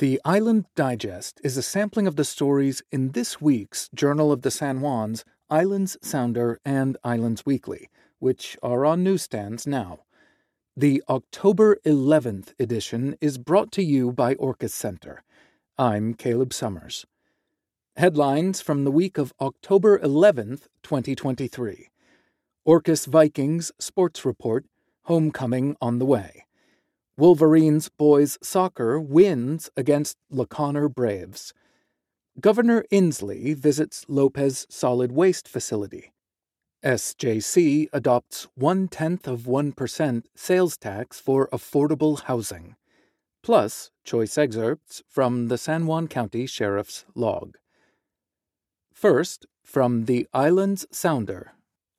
The Island Digest is a sampling of the stories in this week's Journal of the San Juans, Islands Sounder, and Islands Weekly, which are on newsstands now. The October 11th edition is brought to you by Orcas Center. I'm Caleb Summers. Headlines from the week of October 11th, 2023. Orcas Vikings Sports Report Homecoming on the Way. Wolverines boys soccer wins against La Conner Braves. Governor Inslee visits Lopez Solid Waste Facility. SJC adopts one tenth of 1% sales tax for affordable housing. Plus, choice excerpts from the San Juan County Sheriff's log. First, from the Islands Sounder,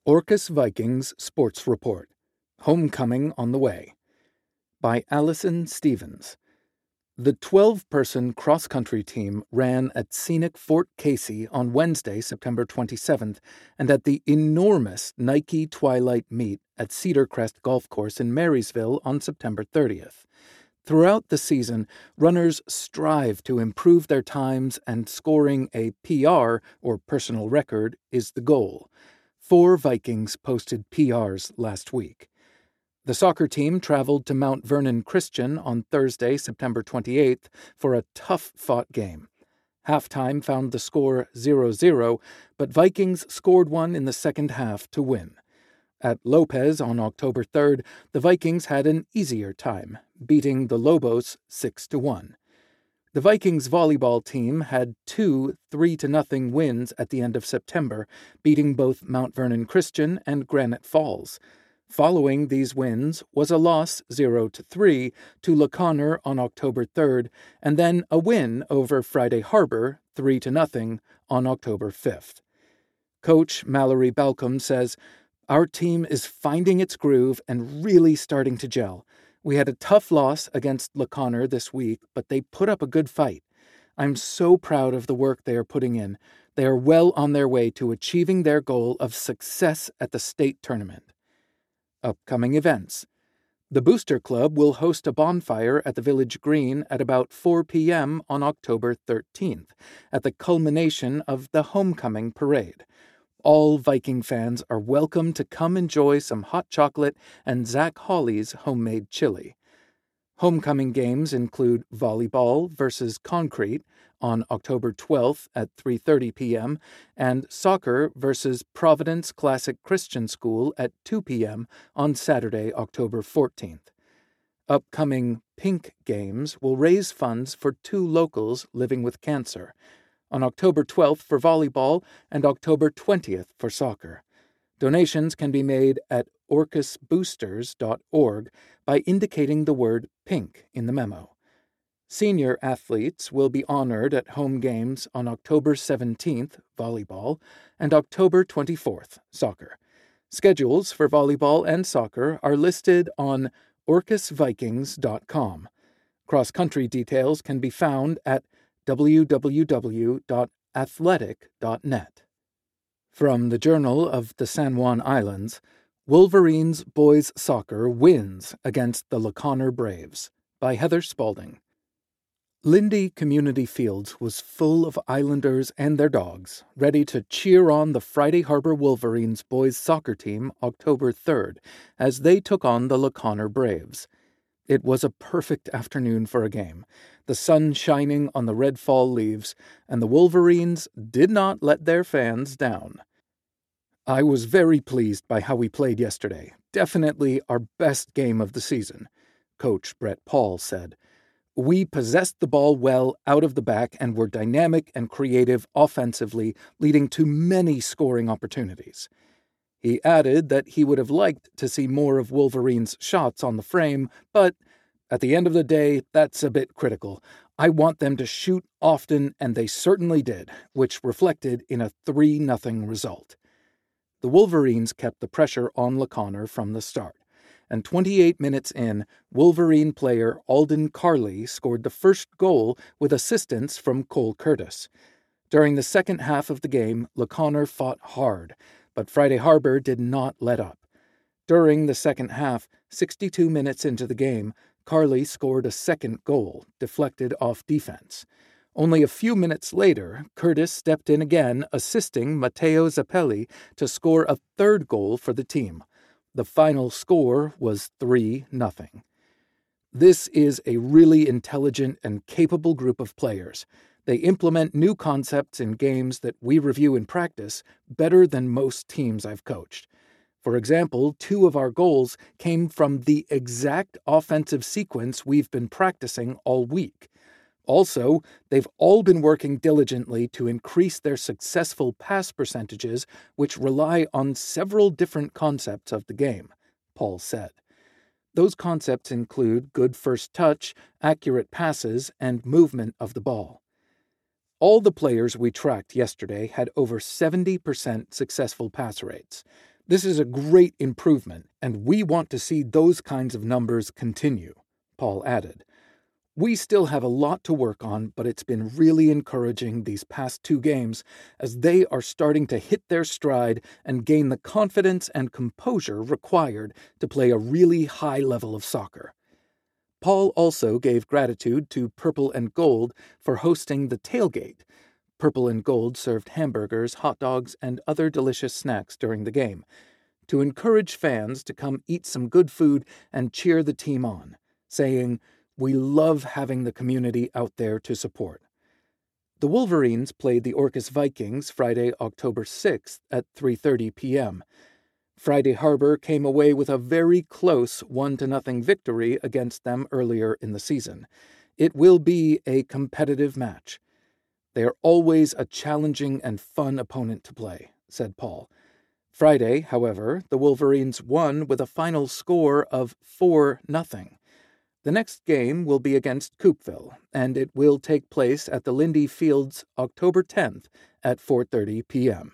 Orcas Vikings Sports Report Homecoming on the Way by Allison Stevens. The 12 person cross country team ran at scenic Fort Casey on Wednesday, September 27th, and at the enormous Nike Twilight Meet at Cedar Crest Golf Course in Marysville on September 30th. Throughout the season, runners strive to improve their times, and scoring a PR, or personal record, is the goal. Four Vikings posted PRs last week. The soccer team traveled to Mount Vernon Christian on Thursday, September 28th, for a tough fought game. Halftime found the score 0 0, but Vikings scored one in the second half to win. At Lopez on October 3rd, the Vikings had an easier time, beating the Lobos 6 1. The Vikings volleyball team had two 3 0 wins at the end of September, beating both Mount Vernon Christian and Granite Falls. Following these wins was a loss 0 3 to La Conner on October 3rd, and then a win over Friday Harbor 3 0 on October 5th. Coach Mallory Balcom says, Our team is finding its groove and really starting to gel. We had a tough loss against La Conner this week, but they put up a good fight. I'm so proud of the work they are putting in. They are well on their way to achieving their goal of success at the state tournament. Upcoming events. The Booster Club will host a bonfire at the Village Green at about 4 p.m. on October 13th, at the culmination of the Homecoming Parade. All Viking fans are welcome to come enjoy some hot chocolate and Zach Hawley's homemade chili. Homecoming games include volleyball versus concrete, on October 12th at 3:30 p.m. and soccer versus Providence Classical Christian School at 2 p.m. on Saturday, October 14th. Upcoming Pink Games will raise funds for two locals living with cancer on October 12th for volleyball and October 20th for soccer. Donations can be made at orcasboosters.org by indicating the word pink in the memo. Senior athletes will be honored at home games on October 17th, volleyball, and October 24th, soccer. Schedules for volleyball and soccer are listed on orcasvikings.com. Cross country details can be found at www.athletic.net. From the Journal of the San Juan Islands, Wolverines Boys Soccer wins against the La Conner Braves by Heather Spalding. Lindy Community Fields was full of Islanders and their dogs, ready to cheer on the Friday Harbor Wolverines boys soccer team October 3rd as they took on the La Conner Braves. It was a perfect afternoon for a game, the sun shining on the red fall leaves, and the Wolverines did not let their fans down. I was very pleased by how we played yesterday. Definitely our best game of the season, Coach Brett Paul said. We possessed the ball well out of the back and were dynamic and creative offensively, leading to many scoring opportunities. He added that he would have liked to see more of Wolverine's shots on the frame, but at the end of the day, that's a bit critical. I want them to shoot often, and they certainly did, which reflected in a 3 0 result. The Wolverines kept the pressure on La Conner from the start and 28 minutes in, Wolverine player Alden Carley scored the first goal with assistance from Cole Curtis. During the second half of the game, La Conner fought hard, but Friday Harbor did not let up. During the second half, 62 minutes into the game, Carley scored a second goal, deflected off defense. Only a few minutes later, Curtis stepped in again, assisting Matteo Zappelli to score a third goal for the team. The final score was 3 0. This is a really intelligent and capable group of players. They implement new concepts in games that we review in practice better than most teams I've coached. For example, two of our goals came from the exact offensive sequence we've been practicing all week. Also, they've all been working diligently to increase their successful pass percentages, which rely on several different concepts of the game, Paul said. Those concepts include good first touch, accurate passes, and movement of the ball. All the players we tracked yesterday had over 70% successful pass rates. This is a great improvement, and we want to see those kinds of numbers continue, Paul added. We still have a lot to work on, but it's been really encouraging these past two games as they are starting to hit their stride and gain the confidence and composure required to play a really high level of soccer. Paul also gave gratitude to Purple and Gold for hosting the tailgate, Purple and Gold served hamburgers, hot dogs, and other delicious snacks during the game to encourage fans to come eat some good food and cheer the team on, saying, We love having the community out there to support. The Wolverines played the Orcas Vikings Friday, October 6th at 3:30 p.m. Friday Harbor came away with a very close 1 to nothing victory against them earlier in the season. It will be a competitive match. They are always a challenging and fun opponent to play, said Paul. Friday, however, the Wolverines won with a final score of 4 0. The next game will be against Coupeville, and it will take place at the Lindy Fields October 10th at 4:30 p.m.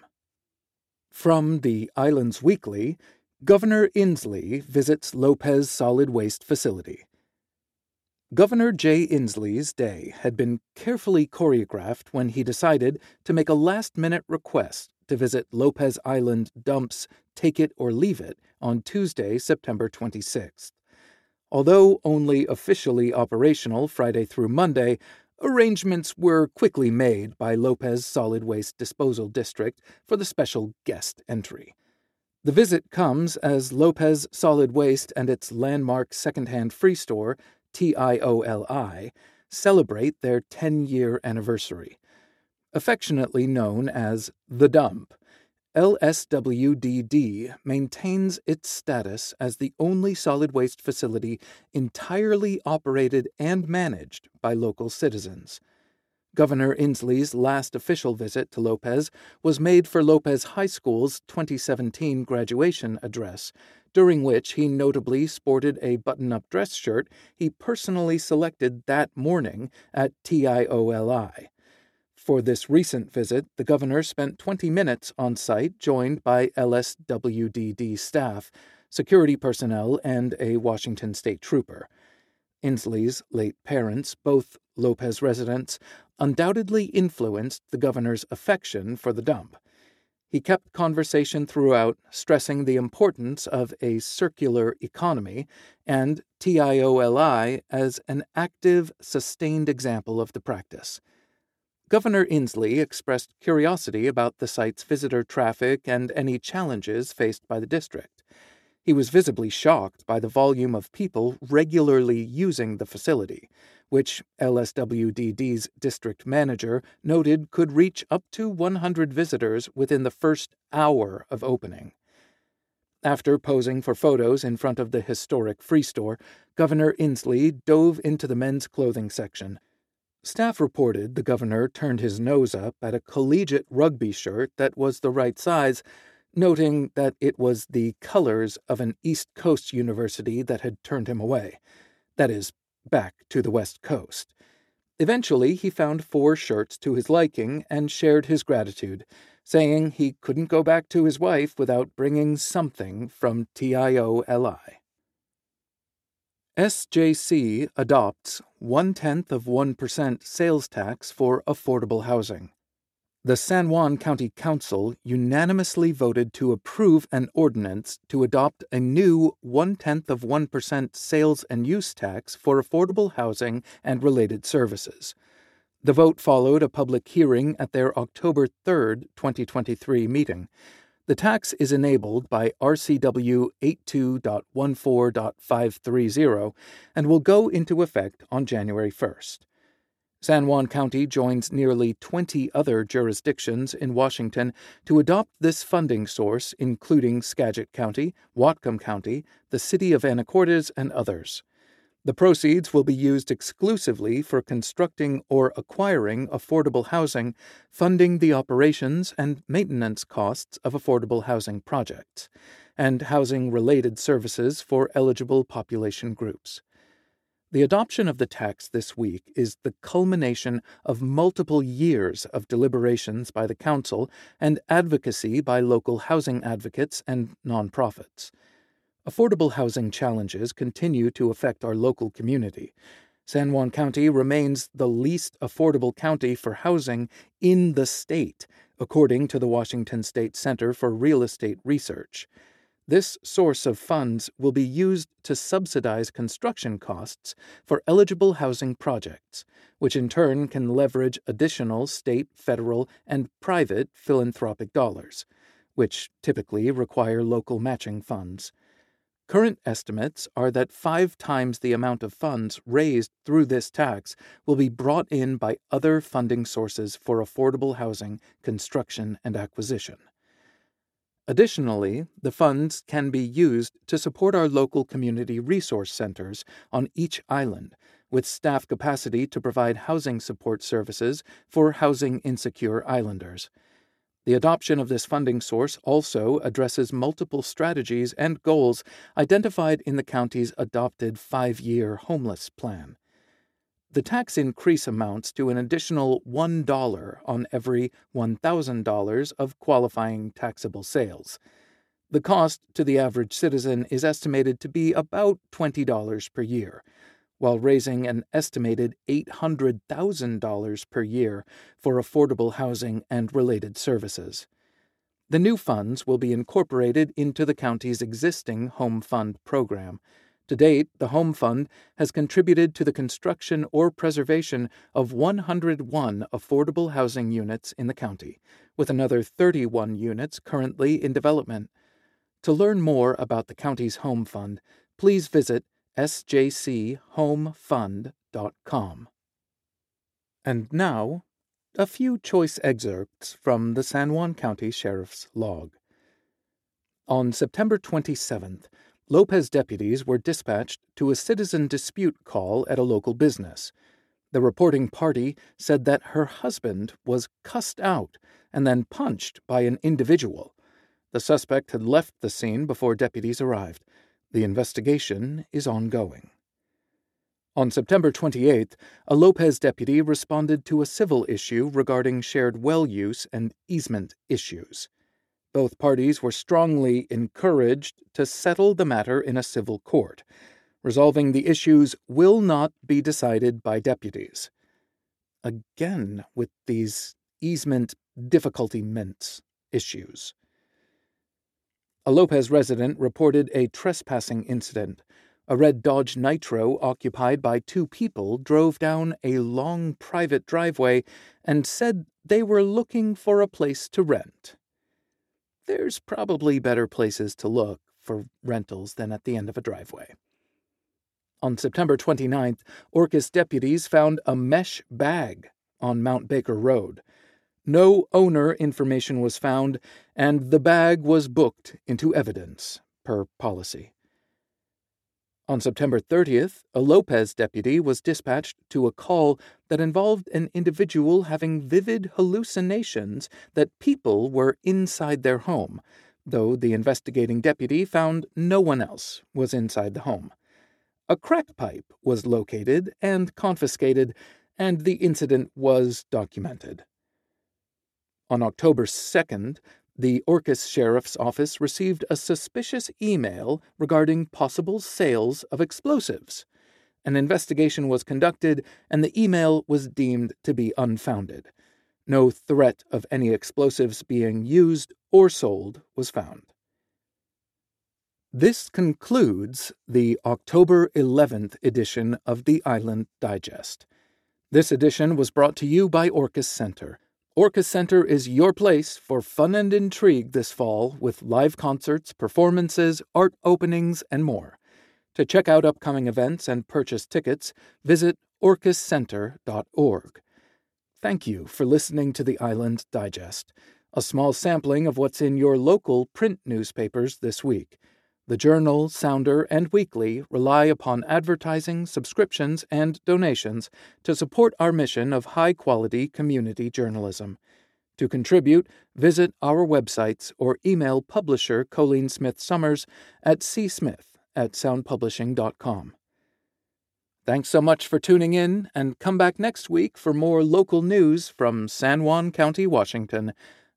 From the Islands Weekly, Governor Inslee visits Lopez Solid Waste Facility. Governor Jay Inslee's day had been carefully choreographed when he decided to make a last minute request to visit Lopez Island Dump's Take It or Leave It on Tuesday, September 26th. Although only officially operational Friday through Monday, arrangements were quickly made by Lopez Solid Waste Disposal District for the special guest entry. The visit comes as Lopez Solid Waste and its landmark secondhand free store TIOLI, celebrate their 10 year anniversary. Affectionately known as The Dump, LSWDD maintains its status as the only solid waste facility entirely operated and managed by local citizens. Governor Inslee's last official visit to Lopez was made for Lopez High School's 2017 graduation address, during which he notably sported a button up dress shirt he personally selected that morning at TIOLI. For this recent visit, the governor spent 20 minutes on site joined by LSWDD staff, security personnel, and a Washington state trooper. Inslee's late parents, both Lopez residents, undoubtedly influenced the governor's affection for the dump. He kept conversation throughout, stressing the importance of a circular economy and TIOLI as an active, sustained example of the practice. Governor Inslee expressed curiosity about the site's visitor traffic and any challenges faced by the district. He was visibly shocked by the volume of people regularly using the facility which LSWDD's district manager noted could reach up to 100 visitors within the first hour of opening. After posing for photos in front of the historic Free Store, Governor Inslee dove into the men's clothing section. Staff reported the governor turned his nose up at a collegiate rugby shirt that was the right size, noting that it was the colors of an East Coast university that had turned him away. That is, back to the West Coast. Eventually, he found four shirts to his liking and shared his gratitude, saying he couldn't go back to his wife without bringing something from TIOLI. SJC adopts one tenth of 1% sales tax for affordable housing. the San Juan County Council unanimously voted to approve an ordinance to adopt a new one tenth of 1% sales and use tax for affordable housing and related services. The vote followed a public hearing at their October 3, 2023 meeting. The tax is enabled by RCW 82.14.530 and will go into effect on January 1st. San Juan County joins nearly 20 other jurisdictions in Washington to adopt this funding source, including Skagit County, Whatcom County, the City of Anacortes, and others. The proceeds will be used exclusively for constructing or acquiring affordable housing, funding the operations and maintenance costs of affordable housing projects, and housing related services for eligible population groups. The adoption of the tax this week is the culmination of multiple years of deliberations by the Council and advocacy by local housing advocates and nonprofits. Affordable housing challenges continue to affect our local community. San Juan County remains the least affordable county for housing in the state, according to the Washington State Center for Real Estate Research. This source of funds will be used to subsidize construction costs for eligible housing projects, which in turn can leverage additional state, federal, and private philanthropic dollars, which typically require local matching funds. Current estimates are that five times the amount of funds raised through this tax will be brought in by other funding sources for affordable housing construction and acquisition. Additionally, the funds can be used to support our local community resource centers on each island, with staff capacity to provide housing support services for housing insecure islanders. The adoption of this funding source also addresses multiple strategies and goals identified in the county's adopted five year homeless plan. The tax increase amounts to an additional $1 on every $1,000 of qualifying taxable sales. The cost to the average citizen is estimated to be about $20 per year, while raising an estimated $800,000 per year for affordable housing and related services. The new funds will be incorporated into the county's existing Home Fund program to date, the Home Fund has contributed to the construction or preservation of 101 affordable housing units in the county, with another 31 units currently in development. To learn more about the county's Home Fund, please visit sjchomefund.com. And now, a few choice excerpts from the San Juan County Sheriff's log. On September 27th, Lopez deputies were dispatched to a citizen dispute call at a local business. The reporting party said that her husband was cussed out and then punched by an individual. The suspect had left the scene before deputies arrived. The investigation is ongoing. On September 28th, a Lopez deputy responded to a civil issue regarding shared well use and easement issues. Both parties were strongly encouraged to settle the matter in a civil court. Resolving the issues will not be decided by deputies. Again, with these easement difficulty mints issues. A Lopez resident reported a trespassing incident. A red Dodge Nitro occupied by two people drove down a long private driveway and said they were looking for a place to rent there's probably better places to look for rentals than at the end of a driveway. On September 29th, Orcas deputies found a mesh bag on Mount Baker Road. No owner information was found, and the bag was booked into evidence, per policy. On September 30th, a Lopez deputy was dispatched to a call that involved an individual having vivid hallucinations that people were inside their home, though the investigating deputy found no one else was inside the home. A crack pipe was located and confiscated, and the incident was documented. On October 2nd, the Orcas Sheriff's Office received a suspicious email regarding possible sales of explosives. An investigation was conducted, and the email was deemed to be unfounded. No threat of any explosives being used or sold was found. This concludes the October 11th edition of the Island Digest. This edition was brought to you by Orcas Center. Orcas Center is your place for fun and intrigue this fall with live concerts, performances, art openings, and more. To check out upcoming events and purchase tickets, visit orcascenter.org. Thank you for listening to the Island Digest, a small sampling of what's in your local print newspapers this week. The Journal, Sounder, and Weekly rely upon advertising, subscriptions, and donations to support our mission of high quality community journalism. To contribute, visit our websites or email publisher Colleen Smith Summers at csmith at soundpublishing.com. Thanks so much for tuning in, and come back next week for more local news from San Juan County, Washington.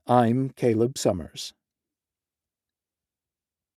I'm Caleb Summers.